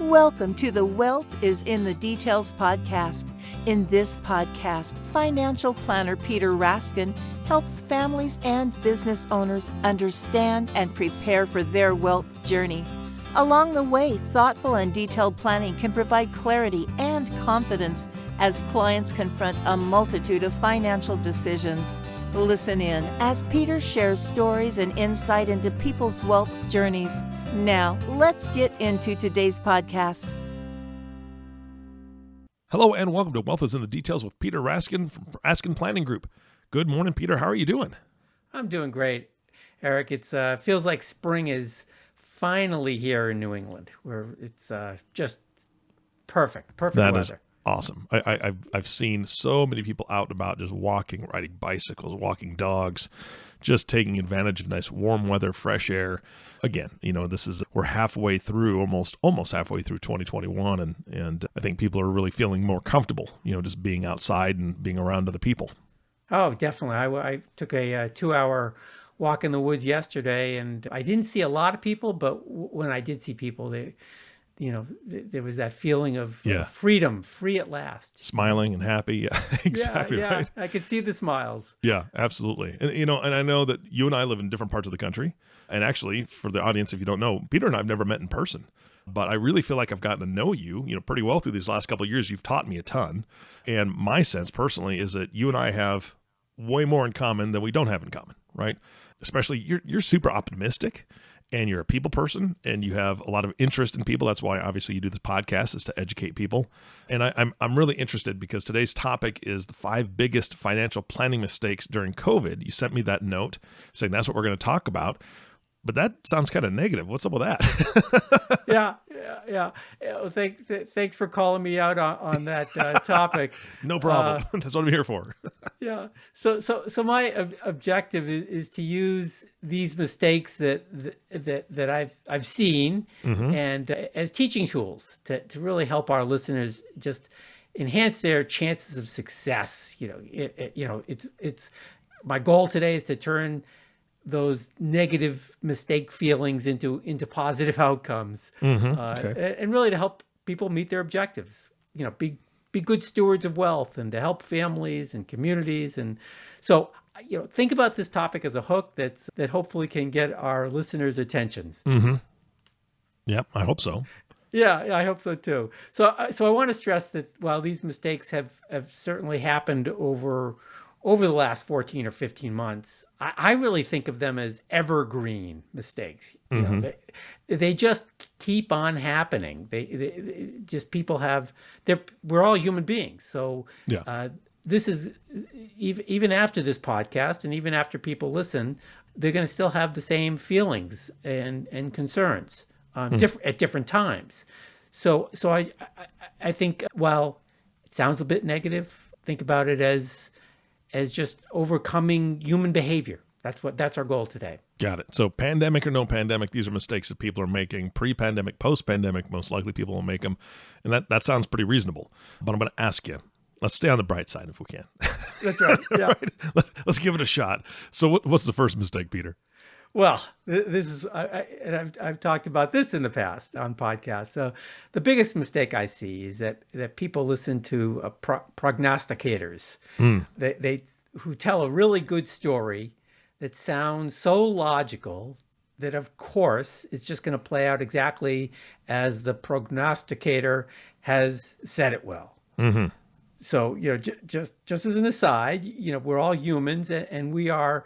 Welcome to the Wealth is in the Details podcast. In this podcast, financial planner Peter Raskin helps families and business owners understand and prepare for their wealth journey. Along the way, thoughtful and detailed planning can provide clarity and confidence as clients confront a multitude of financial decisions. Listen in as Peter shares stories and insight into people's wealth journeys. Now, let's get into today's podcast. Hello and welcome to Wealth is in the Details with Peter Raskin from Raskin Planning Group. Good morning, Peter. How are you doing? I'm doing great, Eric. It's uh, feels like spring is finally here in New England, where it's uh, just perfect, perfect That weather. is awesome. I, I, I've I've seen so many people out and about just walking, riding bicycles, walking dogs, just taking advantage of nice warm weather, fresh air. Again, you know, this is we're halfway through, almost almost halfway through 2021, and and I think people are really feeling more comfortable, you know, just being outside and being around other people. Oh, definitely. I, I took a, uh two-hour walk in the woods yesterday, and I didn't see a lot of people, but w- when I did see people, they, you know, th- there was that feeling of Yeah. freedom, free at last. Smiling and happy. Yeah, exactly yeah, yeah. right. I could see the smiles. Yeah, absolutely. And you know, and I know that you and I live in different parts of the country. And actually, for the audience, if you don't know, Peter and I have never met in person. But I really feel like I've gotten to know you, you know, pretty well through these last couple of years. You've taught me a ton. And my sense personally is that you and I have way more in common than we don't have in common, right? Especially you're you're super optimistic and you're a people person and you have a lot of interest in people. That's why obviously you do this podcast is to educate people. And I, I'm I'm really interested because today's topic is the five biggest financial planning mistakes during COVID. You sent me that note saying that's what we're going to talk about. But that sounds kind of negative. What's up with that? yeah, yeah, yeah. Thank, th- thanks for calling me out on, on that uh, topic. no problem. that's what I'm here for. Yeah. So, so, so my ob- objective is, is to use these mistakes that that that I've I've seen and uh, as teaching tools to to really help our listeners just enhance their chances of success. You know, it, it, you know, it's it's my goal today is to turn those negative mistake feelings into into positive outcomes uh, okay. and really to help people meet their objectives you know be be good stewards of wealth and to help families and communities and so you know think about this topic as a hook that's that hopefully can get our listeners attentions Mm-hmm. Yep, I hope so. yeah, yeah, I hope so too. So, uh, so I want to stress that while these mistakes have have certainly happened over over the last fourteen or fifteen months, I, I really think of them as evergreen mistakes. You know, they, they just keep on happening. They, they, they just people have. They're we're all human beings, so Yeah. uh, this is even even after this podcast and even after people listen, they're going to still have the same feelings and and concerns um, different at different times. So so I, I I think while it sounds a bit negative, think about it as as just overcoming human behavior. That's what that's our goal today. Got it. So, pandemic or no pandemic, these are mistakes that people are making. Pre-pandemic, post-pandemic, most likely people will make them, and that that sounds pretty reasonable. But I'm going to ask you. Let's stay on the bright side if we can. That's right. Yeah. Right? Let- Let's give it a shot. So, what, what's the first mistake, Peter? Well, this is, I, I, and I've, I've talked about this in the past on podcasts. So, the biggest mistake I see is that that people listen to uh, pro- prognosticators, they, they who tell a really good story that sounds so logical that, of course, it's just going to play out exactly as the prognosticator has said it will. So you know j- just just as an aside you know we're all humans a- and we are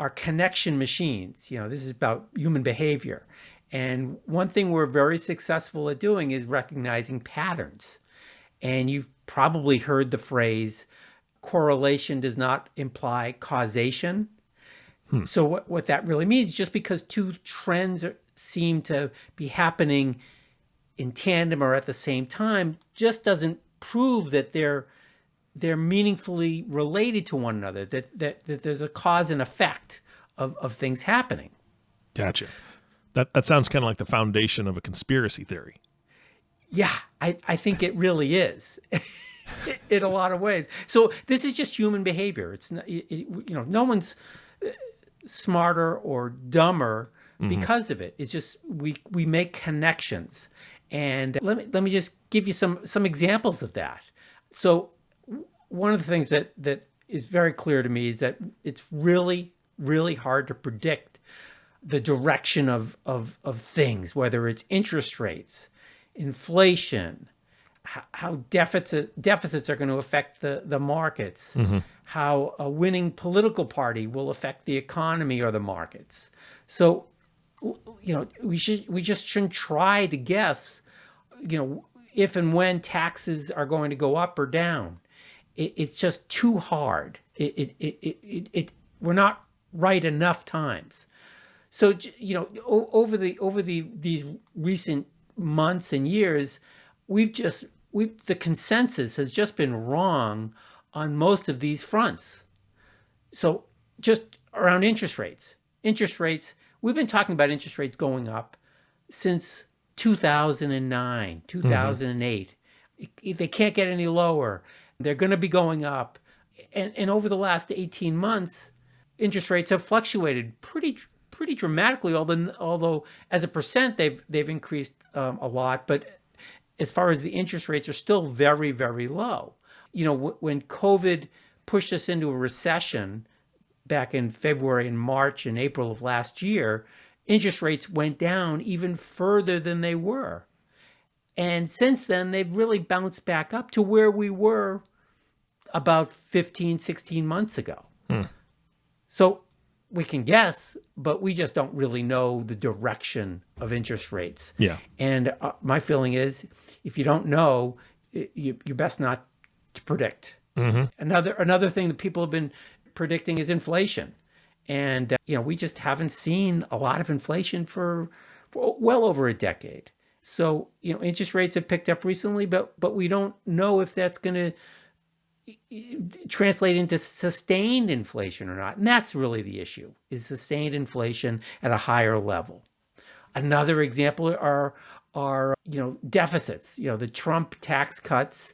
are connection machines. You know this is about human behavior. And one thing we're very successful at doing is recognizing patterns. And you've probably heard the phrase correlation does not imply causation. Hmm. So what, what that really means just because two trends are, seem to be happening in tandem or at the same time just doesn't prove that they're they're meaningfully related to one another that that, that there's a cause and effect of, of things happening. Gotcha. That that sounds kind of like the foundation of a conspiracy theory. yeah i, I think it really is. In a lot of ways. So this is just human behavior. It's not it, you know no one's uh, smarter or dumber because of it. It's just we we make connections. And let me let me just give you some some examples of that. So one of the things that that is very clear to me is that it's really really hard to predict the direction of of of things, whether it's interest rates, inflation, how deficit deficits are going to affect the the markets, mm-hmm. how a winning political party will affect the economy or the markets. So, you know, we should we just shouldn't try to guess, you know, if and when taxes are going to go up or down. It, it's just too hard. It it, it it it we're not right enough times. So you know, over the over the these recent months and years, we've just we the consensus has just been wrong on most of these fronts. So just around interest rates, interest rates, we've been talking about interest rates going up since 2009, 2008. Mm-hmm. They can't get any lower. They're going to be going up. And, and over the last 18 months, interest rates have fluctuated pretty pretty dramatically. Although although as a percent they've they've increased um, a lot, but as far as the interest rates are still very, very low. You know, w- when COVID pushed us into a recession back in February and March and April of last year, interest rates went down even further than they were. And since then, they've really bounced back up to where we were about 15, 16 months ago. Hmm. So we can guess, but we just don't really know the direction of interest rates. Yeah. And uh, my feeling is, if you don't know, you, you're best not to predict. Mm-hmm. Another another thing that people have been predicting is inflation, and uh, you know we just haven't seen a lot of inflation for, for well over a decade. So you know interest rates have picked up recently, but but we don't know if that's going to translate into sustained inflation or not. And that's really the issue is sustained inflation at a higher level. Another example are are you know deficits. You know the Trump tax cuts.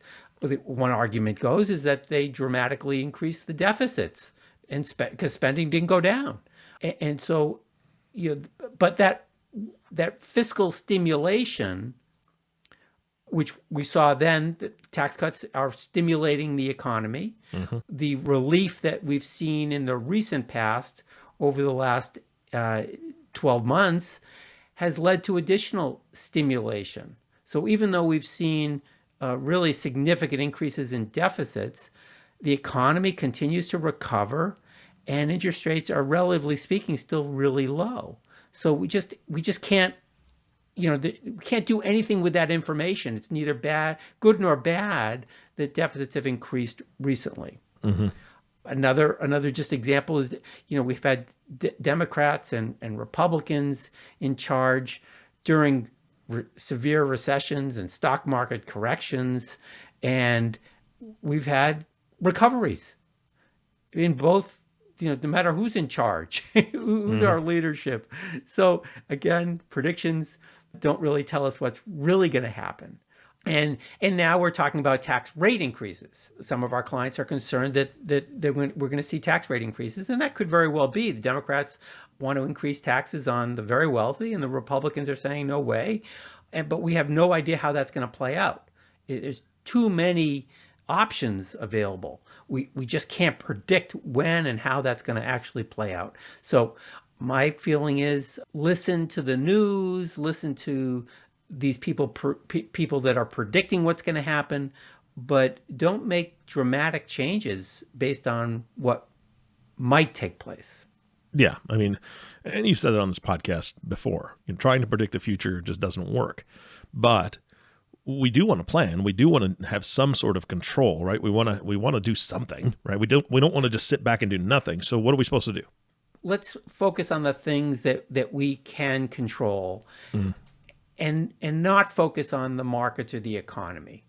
One argument goes is that they dramatically increased the deficits, and because spe- spending didn't go down, and, and so you know, but that that fiscal stimulation which we saw then that tax cuts are stimulating the economy. Mm-hmm. The relief that we've seen in the recent past over the last uh, 12 months has led to additional stimulation. So even though we've seen uh, really significant increases in deficits, the economy continues to recover and interest rates are relatively speaking still really low. So we just we just can't you know, the, we can't do anything with that information. It's neither bad, good nor bad that deficits have increased recently. Mm-hmm. Another another just example is, you know, we've had d- Democrats and, and Republicans in charge during re- severe recessions and stock market corrections, and we've had recoveries in both you know, no matter who's in charge, who's mm-hmm. our leadership. So again, predictions don't really tell us what's really going to happen. And and now we're talking about tax rate increases. Some of our clients are concerned that that, that we're going to see tax rate increases, and that could very well be. The Democrats want to increase taxes on the very wealthy, and the Republicans are saying no way. And but we have no idea how that's going to play out. There's too many options available. We we just can't predict when and how that's going to actually play out. So my feeling is listen to the news, listen to these people people that are predicting what's going to happen, but don't make dramatic changes based on what might take place. Yeah, I mean, and you said it on this podcast before. You know, trying to predict the future just doesn't work. But we do want to plan. We do want to have some sort of control, right? We want to we want to do something, right? We don't we don't want to just sit back and do nothing. So what are we supposed to do? Let's focus on the things that that we can control mm. and and not focus on the markets or the economy.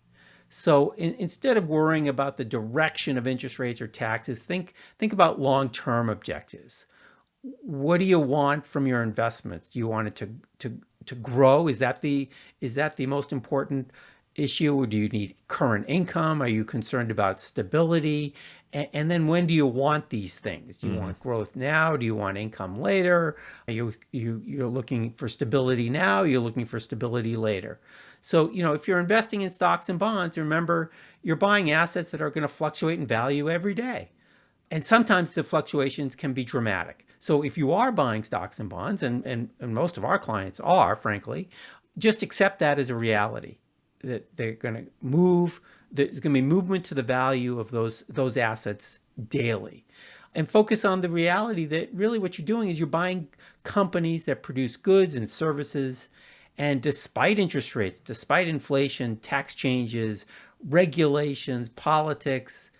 So in, instead of worrying about the direction of interest rates or taxes think think about long-term objectives. What do you want from your investments? Do you want it to to to grow? Is that the is that the most important issue or do you need current income? Are you concerned about stability? And, and then when do you want these things? Do you mm-hmm. want growth now? Do you want income later? Are you, you, you're looking for stability now? You're looking for stability later. So, you know, if you're investing in stocks and bonds, remember you're buying assets that are going to fluctuate in value every day. And sometimes the fluctuations can be dramatic. So if you are buying stocks and bonds, and, and, and most of our clients are, frankly, just accept that as a reality that they're going to move. There's going to be movement to the value of those those assets daily, and focus on the reality that really what you're doing is you're buying companies that produce goods and services, and despite interest rates, despite inflation, tax changes, regulations, politics,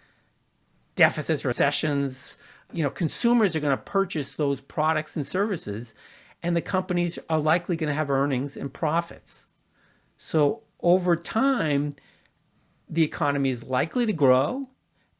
deficits, recessions, you know, consumers are going to purchase those products and services, and the companies are likely going to have earnings and profits. So over time, the economy is likely to grow,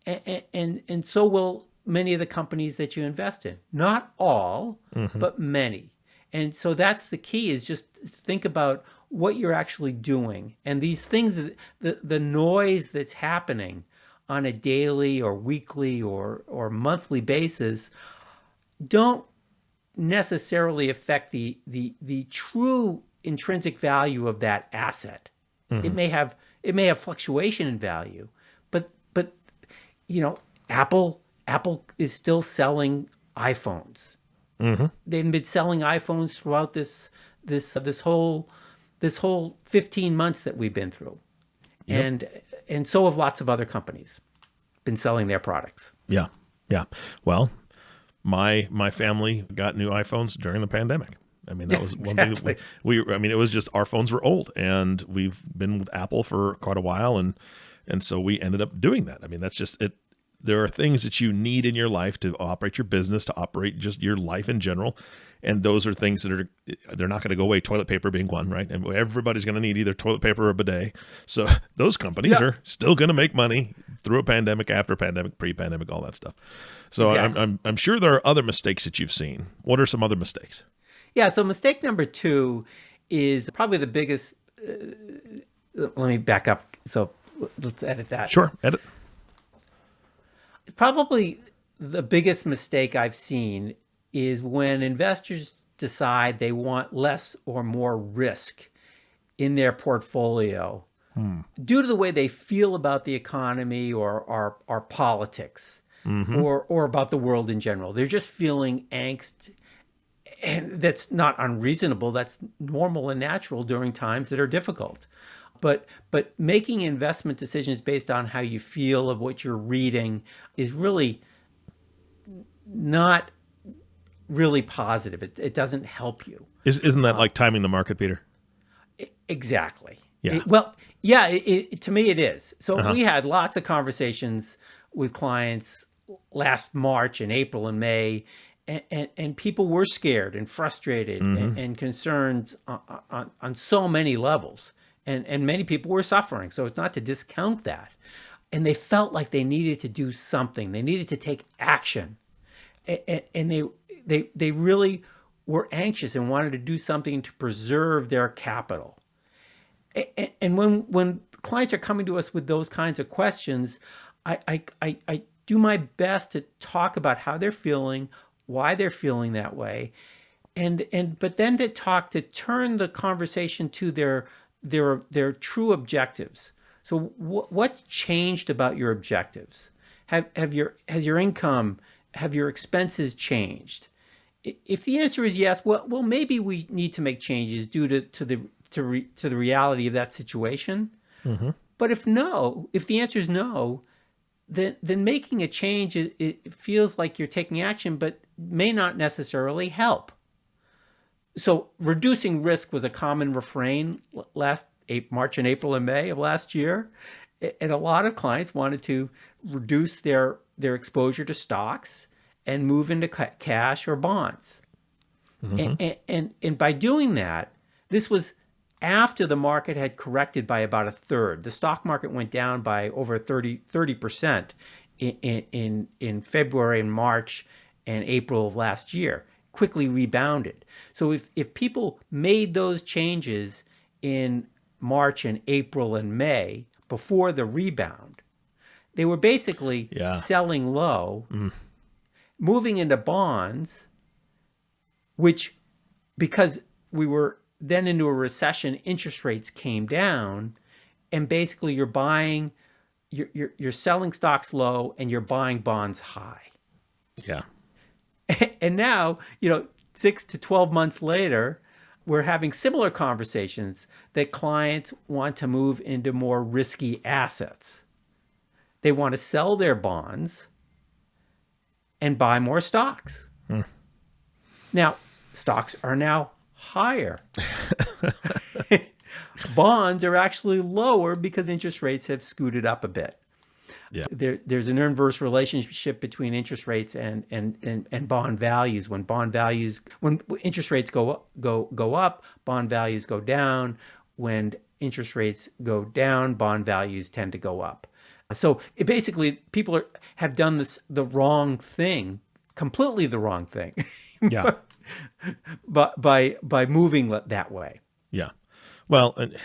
and, and, and so will many of the companies that you invest in. Not all, mm-hmm. but many. And so that's the key is just think about what you're actually doing. And these things, the, the noise that's happening on a daily or weekly or, or monthly basis, don't necessarily affect the, the, the true intrinsic value of that asset. Mm-hmm. It may have it may have fluctuation in value, but but you know, Apple Apple is still selling iPhones. Mm-hmm. They've been selling iPhones throughout this this uh, this whole this whole 15 months that we've been through. Yep. And and so have lots of other companies been selling their products. Yeah. Yeah. Well, my my family got new iPhones during the pandemic. I mean, that was one exactly. thing we, we, I mean, it was just our phones were old and we've been with Apple for quite a while. And, and so we ended up doing that. I mean, that's just it. There are things that you need in your life to operate your business, to operate just your life in general. And those are things that are, they're not going to go away. Toilet paper being one, right? And everybody's going to need either toilet paper or bidet. So those companies yeah. are still going to make money through a pandemic, after a pandemic, pre pandemic, all that stuff. So exactly. I'm, I'm, I'm sure there are other mistakes that you've seen. What are some other mistakes? Yeah. So mistake number two is probably the biggest. Uh, let me back up. So let's edit that. Sure. Edit. Probably the biggest mistake I've seen is when investors decide they want less or more risk in their portfolio hmm. due to the way they feel about the economy or our, our politics mm-hmm. or, or about the world in general. They're just feeling angst and that's not unreasonable that's normal and natural during times that are difficult. But but making investment decisions based on how you feel of what you're reading is really not really positive. It, it doesn't help you. Is, isn't that uh, like timing the market peter? Exactly. Yeah. It, well yeah it, to me it is. So uh-huh. we had lots of conversations with clients last march and april and may and, and, and, people were scared and frustrated mm-hmm. and, and, concerned on, on, on, so many levels. And, and many people were suffering. So it's not to discount that. And they felt like they needed to do something. They needed to take action. And, and they, they, they really were anxious and wanted to do something to preserve their capital. And, and when, when clients are coming to us with those kinds of questions, I, I, I, I do my best to talk about how they're feeling, why they're feeling that way. And and but then to talk to turn the conversation to their their their true objectives. So wh- what's changed about your objectives? Have have your has your income have your expenses changed? If the answer is yes well well maybe we need to make changes due to to the to, re, to the reality of that situation. Mm-hmm. but if no if the answer is no then then making a change it, it feels like you're taking action but may not necessarily help so reducing risk was a common refrain last March and April and May of last year and a lot of clients wanted to reduce their their exposure to stocks and move into cash or bonds mm-hmm. and, and, and by doing that this was after the market had corrected by about a third. The stock market went down by over 30, 30% in, in, in February and March and April of last year, quickly rebounded. So if, if people made those changes in March and April and May before the rebound, they were basically Yeah. selling low, mm. moving into bonds, which because we were then into a recession, interest rates came down, and basically you're buying, you're, you're, you're selling stocks low and you're buying bonds high. Yeah. and now, you know, six to 12 months later, we're having similar conversations that clients want to move into more risky assets. They want to sell their bonds and buy more stocks. Hmm. Now, stocks are now higher. Bonds are actually lower because interest rates have scooted up a bit. Yeah. There, there's an inverse relationship between interest rates and, and, and, and bond values. When bond values, when interest rates go up, go go up, bond values go down. When interest rates go down, bond values tend to go up. So it basically, people are, have done this the wrong thing, completely the wrong thing, Yeah. but by by moving that way. Yeah. Well, and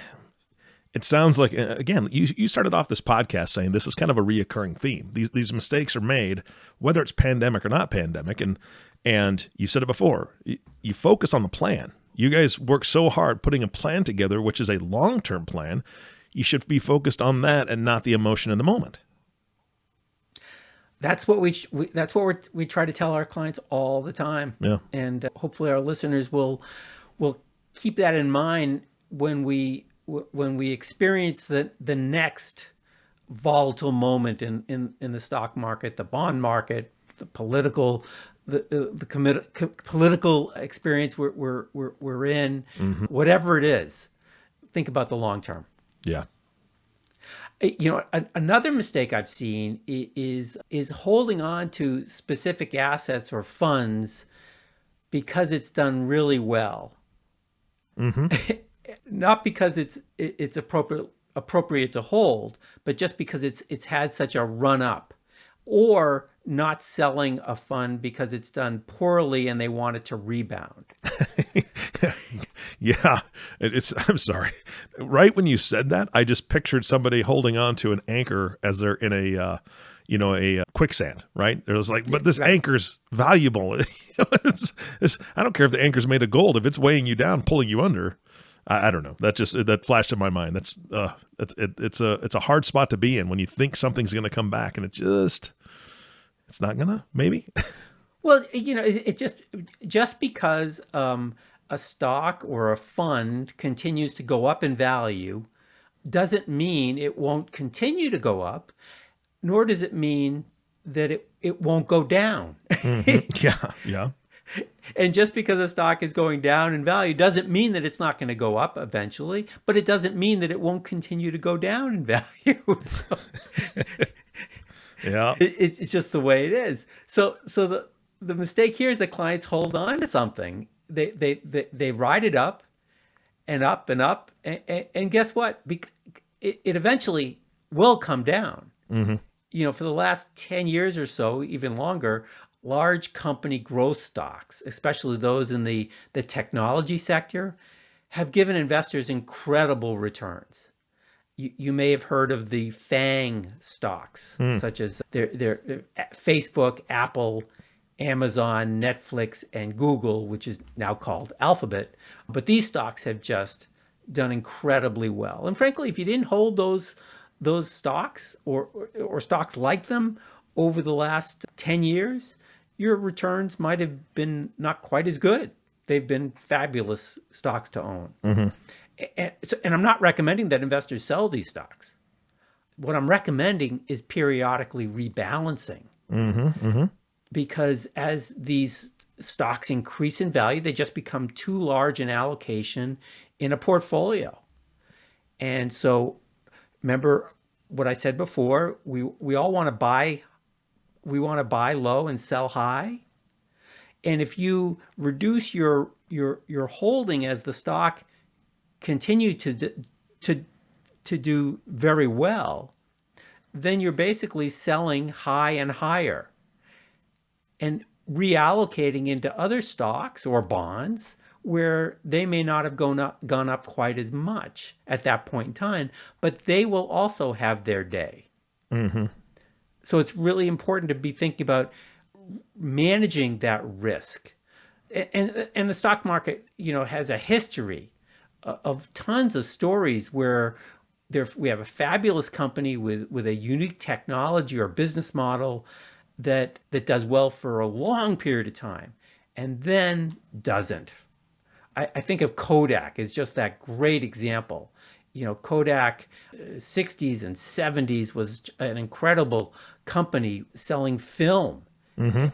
it sounds like again, you you started off this podcast saying this is kind of a reoccurring theme. These these mistakes are made whether it's pandemic or not pandemic and and you said it before. You, you focus on the plan. You guys work so hard putting a plan together which is a long-term plan. You should be focused on that and not the emotion in the moment. That's what we, we that's what we we try to tell our clients all the time. Yeah. And uh, hopefully our listeners will will keep that in mind when we w- when we experience the the next volatile moment in in in the stock market, the bond market, the political the uh, the commit, co- political experience we're we're we're, we're in, whatever it is. Think about the long term. Yeah. you know a, another mistake i've seen is is holding on to specific assets or funds because it's done really well not because it's it's appropriate appropriate to hold but just because it's it's had such a run up or not selling a fund because it's done poorly and they want it to rebound Yeah, it's. I'm sorry. Right when you said that, I just pictured somebody holding on to an anchor as they're in a, uh, you know, a uh, quicksand. Right? It was like, but this anchor's valuable. it's, it's, I don't care if the anchor's made of gold. If it's weighing you down, pulling you under, I, I don't know. That just that flashed in my mind. That's uh, it's it, it's a it's a hard spot to be in when you think something's going to come back and it just, it's not gonna. Maybe. Well, you know, it, it just just because um, a stock or a fund continues to go up in value doesn't mean it won't continue to go up, nor does it mean that it, it won't go down. yeah. Yeah. and just because a stock is going down in value doesn't mean that it's not going to go up eventually, but it doesn't mean that it won't continue to go down in value. So- Yeah. It, it's just the way it is. So so the the mistake here is that clients hold on to something. They they they, they ride it up and up and up, and, and, and guess what? Bec- it, it eventually will come down. Mm-hmm. You know, for the last ten years or so, even longer, large company growth stocks, especially those in the the technology sector, have given investors incredible returns you, you may have heard of the FANG stocks, such as their, their, uh, Facebook, Apple, Amazon, Netflix, and Google, which is now called Alphabet. But these stocks have just done incredibly well. And frankly, if you didn't hold those those stocks or, or, or stocks like them over the last 10 years, your returns might have been not quite as good. They've been fabulous stocks to own. Mm-hmm. And, so, and I'm not recommending that investors sell these stocks. What I'm recommending is periodically rebalancing. Mm-hmm, mm-hmm. Because as these stocks increase in value, they just become too large an allocation in a portfolio. And so, remember what I said before, we, we all want to buy we want to buy low and sell high. And if you reduce your your your holding as the stock continue to to to do very well, then you're basically selling high and higher and reallocating into other stocks or bonds where they may not have gone up, gone up quite as much at that point in time, but they will also have their day. Mm-hmm. So it's really important to be thinking about managing that risk. And, and, the stock market, you know, has a history of tons of stories where there we have a fabulous company with with a unique technology or business model that that does well for a long period of time and then doesn't. I, I think of Kodak as just that great example. You know, Kodak, uh, 60s and 70s was an incredible company selling film. Mm-hmm.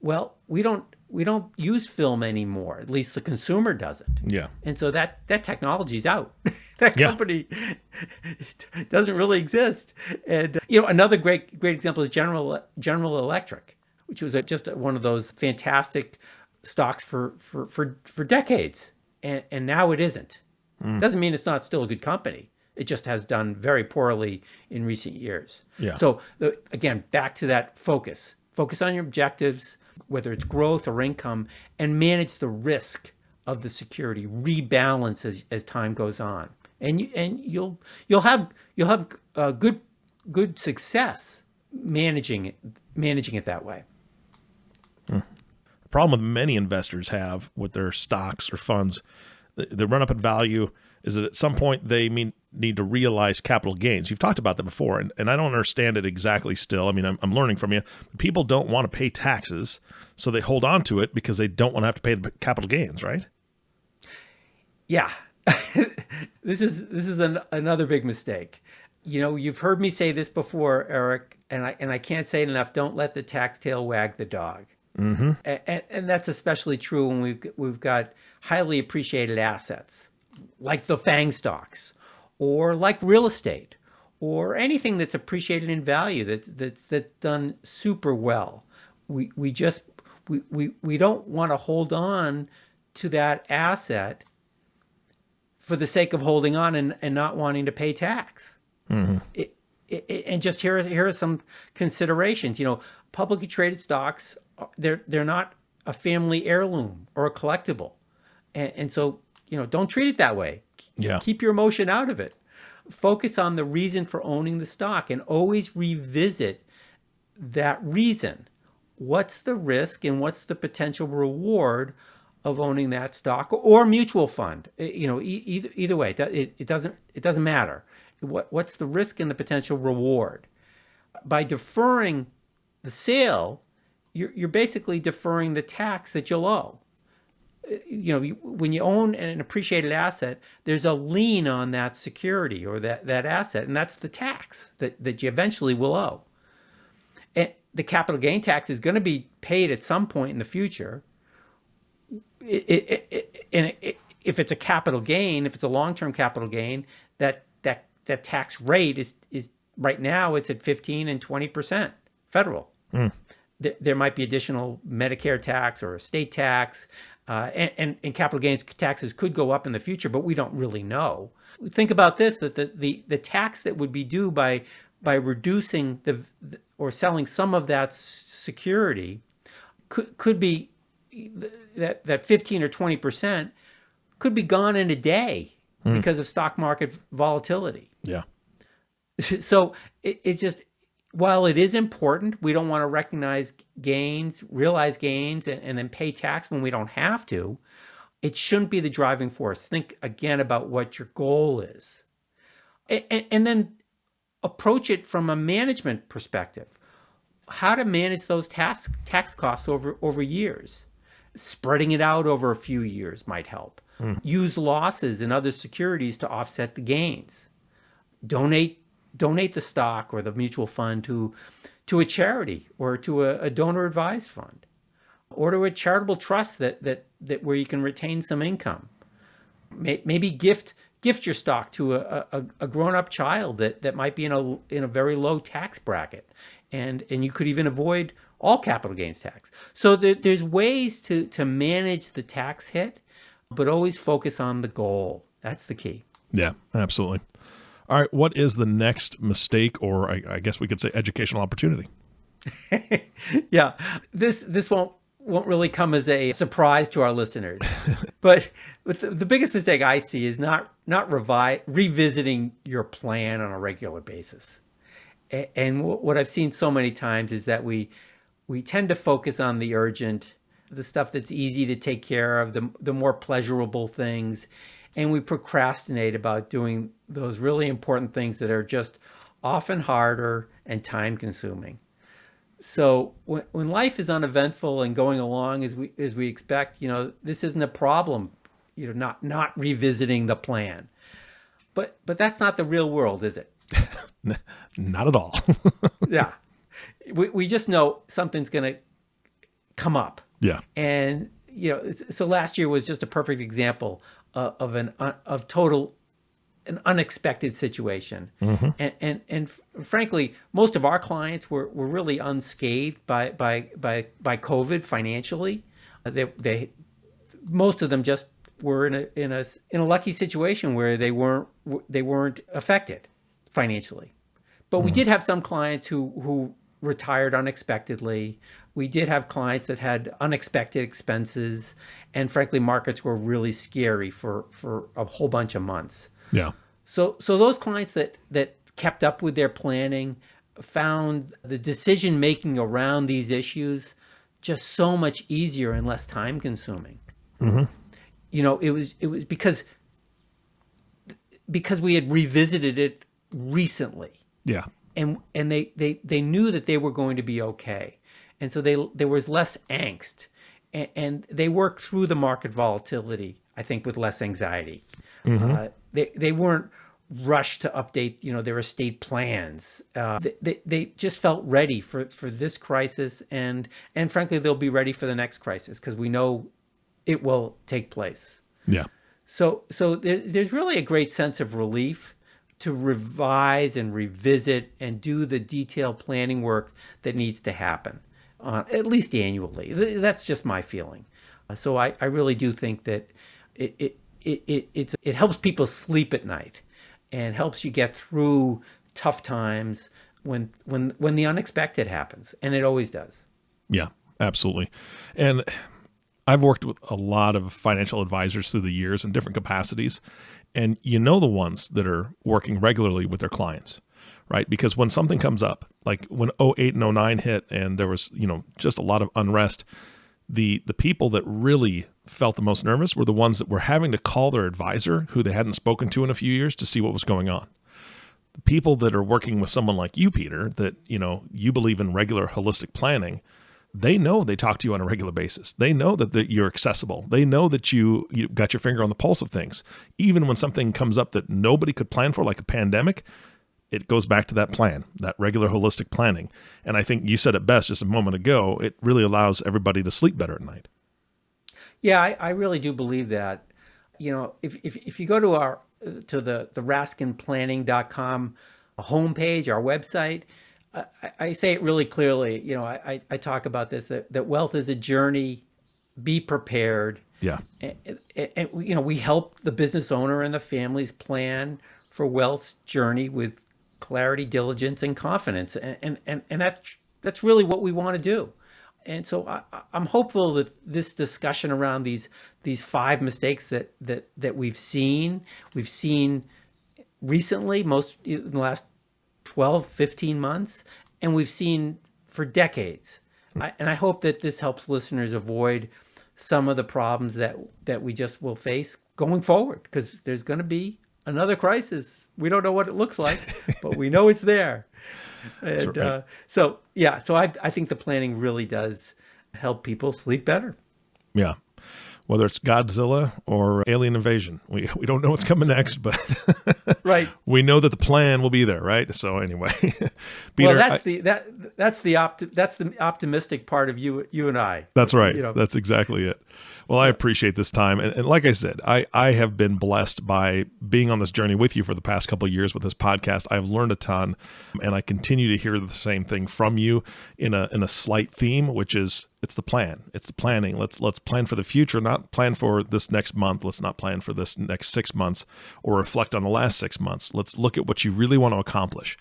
Well, we don't we don't use film anymore. At least the consumer doesn't. Yeah. And so that that technology's out. that Yeah. company doesn't really exist. And uh, you know, another great great example is General General Electric, which was a, just one of those fantastic stocks for for for, for decades, and and now it isn't. Doesn't mean it's not still a good company. It just has done very poorly in recent years. Yeah. So the, again, back to that focus. Focus on your objectives, whether it's growth or income, and manage the risk of the security. Rebalance as, as time goes on, and you and you'll you'll have you'll have uh, good good success managing it managing it that way. The problem with many investors have with their stocks or funds, the, the run up in value is that at some point they mean, need to realize capital gains. You've talked about that before, and, and I don't understand it exactly still. I mean, I'm, I'm learning from you. People don't want to pay taxes, so they hold on to it because they don't want to have to pay the capital gains, right? Yeah, this is this is an, another big mistake. You know, you've heard me say this before, Eric, and I and I can't say it enough. Don't let the tax tail wag the dog. Mm-hmm. And, and that's especially true when we've we've got highly appreciated assets like the FANG stocks, or like real estate, or anything that's appreciated in value that's that's that's done super well. We we just we we, we don't want to hold on to that asset for the sake of holding on and, and not wanting to pay tax. It, it, it- and just here, here are some considerations. You know, publicly traded stocks, uh, they're they're not a family heirloom or a collectible, and, and so you know, don't treat it that way. Yeah. Keep your emotion out of it. Focus on the reason for owning the stock, and always revisit that reason. What's the risk and what's the potential reward of owning that stock or mutual fund? Eh, You know, either either way, it, it doesn't it doesn't matter. What what's the risk and the potential reward? By deferring the sale, you're you're basically deferring the tax that you'll owe. You know, you, when you own an appreciated asset, there's a lien on that security or that, that asset, and that's the tax that, that you eventually will owe and the capital gain tax is going to be paid at some point in the future. It, it, it, and if it's a capital gain, if it's a long-term capital gain, that that that tax rate is is right now it's at 15 and 20 percent federal. Hmm. There, there might be additional Medicare tax or estate tax, uh, and, and and capital gains taxes could go up in the future, but we don't really know. Think about this: that the the, the tax that would be due by by reducing the or selling some of that security could could be that that 15 or 20 percent could be gone in a day because of stock market volatility Yeah. so it, it's just while it is important we don't want to recognize gains realize gains and, and then pay tax when we don't have to it shouldn't be the driving force. Think again about what your goal is. And, and, and then approach it from a management perspective. How to manage those tax tax costs over over years. Spreading it out over a few years might help. Hmm. Use losses in other securities to offset the gains. Donate donate the stock or the mutual fund to to a charity or to a, a donor advised fund or to a charitable trust that that that where you can retain some income maybe gift gift your stock to a, a, a grown up child that, that might be in a in a very low tax bracket, and and you could even avoid all capital gains tax. So there, there's ways to to manage the tax hit, but always focus on the goal. That's the key. Yeah, absolutely. All right. What is the next mistake, or I, I guess we could say educational opportunity? yeah, this this won't won't really come as a surprise to our listeners. but but the, the biggest mistake I see is not not revi- revisiting your plan on a regular basis. A- and w- what I've seen so many times is that we we tend to focus on the urgent, the stuff that's easy to take care of, the the more pleasurable things, and we procrastinate about doing those really important things that are just often harder and time consuming so when, when life is uneventful and going along as we as we expect you know this isn't a problem you know not not revisiting the plan. But but that's not the real world is it? Not at all. Yeah. We, we just know something's going to come up. Yeah. And you know so last year was just a perfect example of, of an of total an unexpected situation. Mm-hmm. And, and, and frankly, most of our clients were, were really unscathed by, by, by, by COVID financially. Uh, they, they, most of them just were in a, in a, in a lucky situation where they weren't, they weren't affected financially. But mm-hmm. we did have some clients who, who retired unexpectedly. We did have clients that had unexpected expenses. And frankly, markets were really scary for, for a whole bunch of months. Yeah. So so those clients that that kept up with their planning found the decision making around these issues just so much easier and less time consuming. Mm-hmm. You know, it was it was because because we had revisited it recently. Yeah. And and they they they knew that they were going to be okay. And so they there was less angst and, and they worked through the market volatility, I think, with less anxiety. Mm-hmm. Uh, they they weren't rushed to update you know their estate plans. Uh, they, they just felt ready for for this crisis and and frankly they'll be ready for the next crisis because we know it will take place. Yeah. So so there, there's really a great sense of relief to revise and revisit and do the detailed planning work that needs to happen, uh, at least annually. That's just my feeling. Uh, so I, I really do think that it, it it, it, it helps people sleep at night and helps you get through tough times when when when the unexpected happens and it always does yeah absolutely and i've worked with a lot of financial advisors through the years in different capacities and you know the ones that are working regularly with their clients right because when something comes up like when 08 and 09 hit and there was you know just a lot of unrest the the people that really felt the most nervous were the ones that were having to call their advisor who they hadn't spoken to in a few years to see what was going on. The people that are working with someone like you, Peter, that you know you believe in regular holistic planning, they know they talk to you on a regular basis. They know that, that you're accessible. They know that you you got your finger on the pulse of things. Even when something comes up that nobody could plan for, like a pandemic, it goes back to that plan, that regular holistic planning. And I think you said it best just a moment ago. It really allows everybody to sleep better at night. Yeah, I, I really do believe that. You know, if, if, if you go to our to the the raskinplanning.com uh, homepage, our website, I, I, say it really clearly. You know, I, I talk about this that, that wealth is a journey. Be prepared. Yeah. And, and, and, you know, we help the business owner and the families plan for wealth's journey with clarity, diligence, and confidence. And and and, and that's that's really what we want to do. And so I, I'm hopeful that this discussion around these these five mistakes that that that we've seen, we've seen recently, most in the last 12, 15 months, and we've seen for decades. I, and I hope that this helps listeners avoid some of the problems that that we just will face going forward because there's going to be another crisis. We don't know what it looks like, but we know it's there. And right. uh, so, yeah, so I, I think the planning really does help people sleep better. Yeah. Whether it's Godzilla or alien invasion, we, we don't know what's coming next, but right, we know that the plan will be there, right? So anyway, Peter, well, that's I, the that that's the opti- that's the optimistic part of you you and I. That's right. You know. That's exactly it. Well, I appreciate this time. And, and, like I said, I, I have been blessed by being on this journey with you for the past couple of years with this podcast. I've learned a ton and I continue to hear the same thing from you in a in a slight theme, which is it's the plan. It's the planning. Let's let's plan for the future, not plan for this next month. Let's not plan for this next six months or reflect on the last months. Let's look at what you really want to accomplish.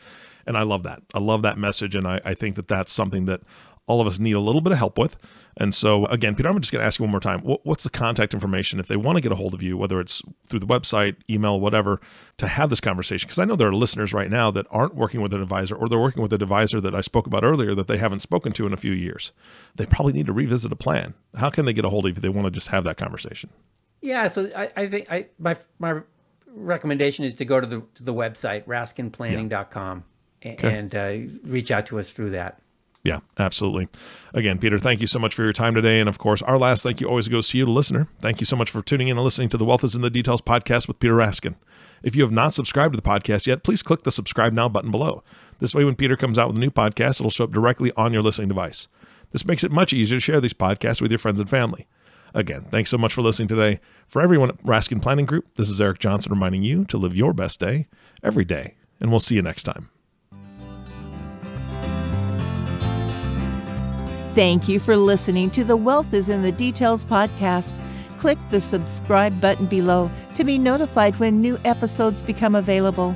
And I love that. I love that message. And I, I think that that's something that all of us need a little bit of help with. And so, again, Peter, I'm just going to ask you one more time. What's the contact information if they want to get a hold of you, whether it's through the website, email, whatever, to have this conversation? Because I know there are listeners right now that aren't working with an advisor or they're working with an advisor that I spoke about earlier that they haven't spoken to in a few years. They probably need to revisit a plan. How can they get a hold of you if they want to just have that conversation? Yeah, so I, I think I my my recommendation is to go to the to the website raskinplanning.com yeah. okay. and uh, reach out to us through that. Yeah, absolutely. Again, Peter, thank you so much for your time today. And of course, our last thank you always goes to you, the listener. Thank you so much for tuning in and listening to the Wealth is in the Details podcast with Peter Raskin. If you have not subscribed to the podcast yet, please click the subscribe now button below. This way, when Peter comes out with a new podcast, it'll show up directly on your listening device. This makes it much easier to share these podcasts with your friends and family. Again, thanks so much for listening today. For everyone at Raskin Planning Group, this is Eric Johnson reminding you to live your best day every day. And we'll see you next time. Thank you for listening to the Wealth is in the Details podcast. Click the subscribe button below to be notified when new episodes become available.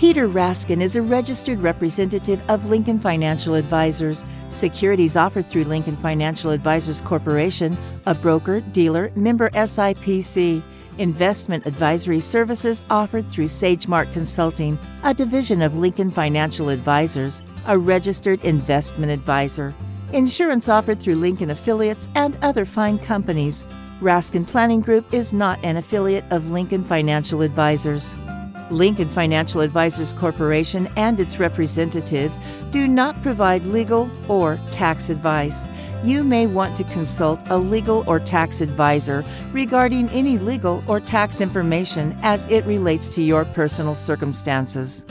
Peter Raskin is a registered representative of Lincoln Financial Advisors. Securities offered through Lincoln Financial Advisors Corporation, a broker, dealer, member SIPC. Investment advisory services offered through SageMark Consulting, a division of Lincoln Financial Advisors, a registered investment advisor. Insurance offered through Lincoln affiliates and other fine companies. Raskin Planning Group is not an affiliate of Lincoln Financial Advisors. Lincoln Financial Advisors Corporation and its representatives do not provide legal or tax advice. You may want to consult a legal or tax advisor regarding any legal or tax information as it relates to your personal circumstances.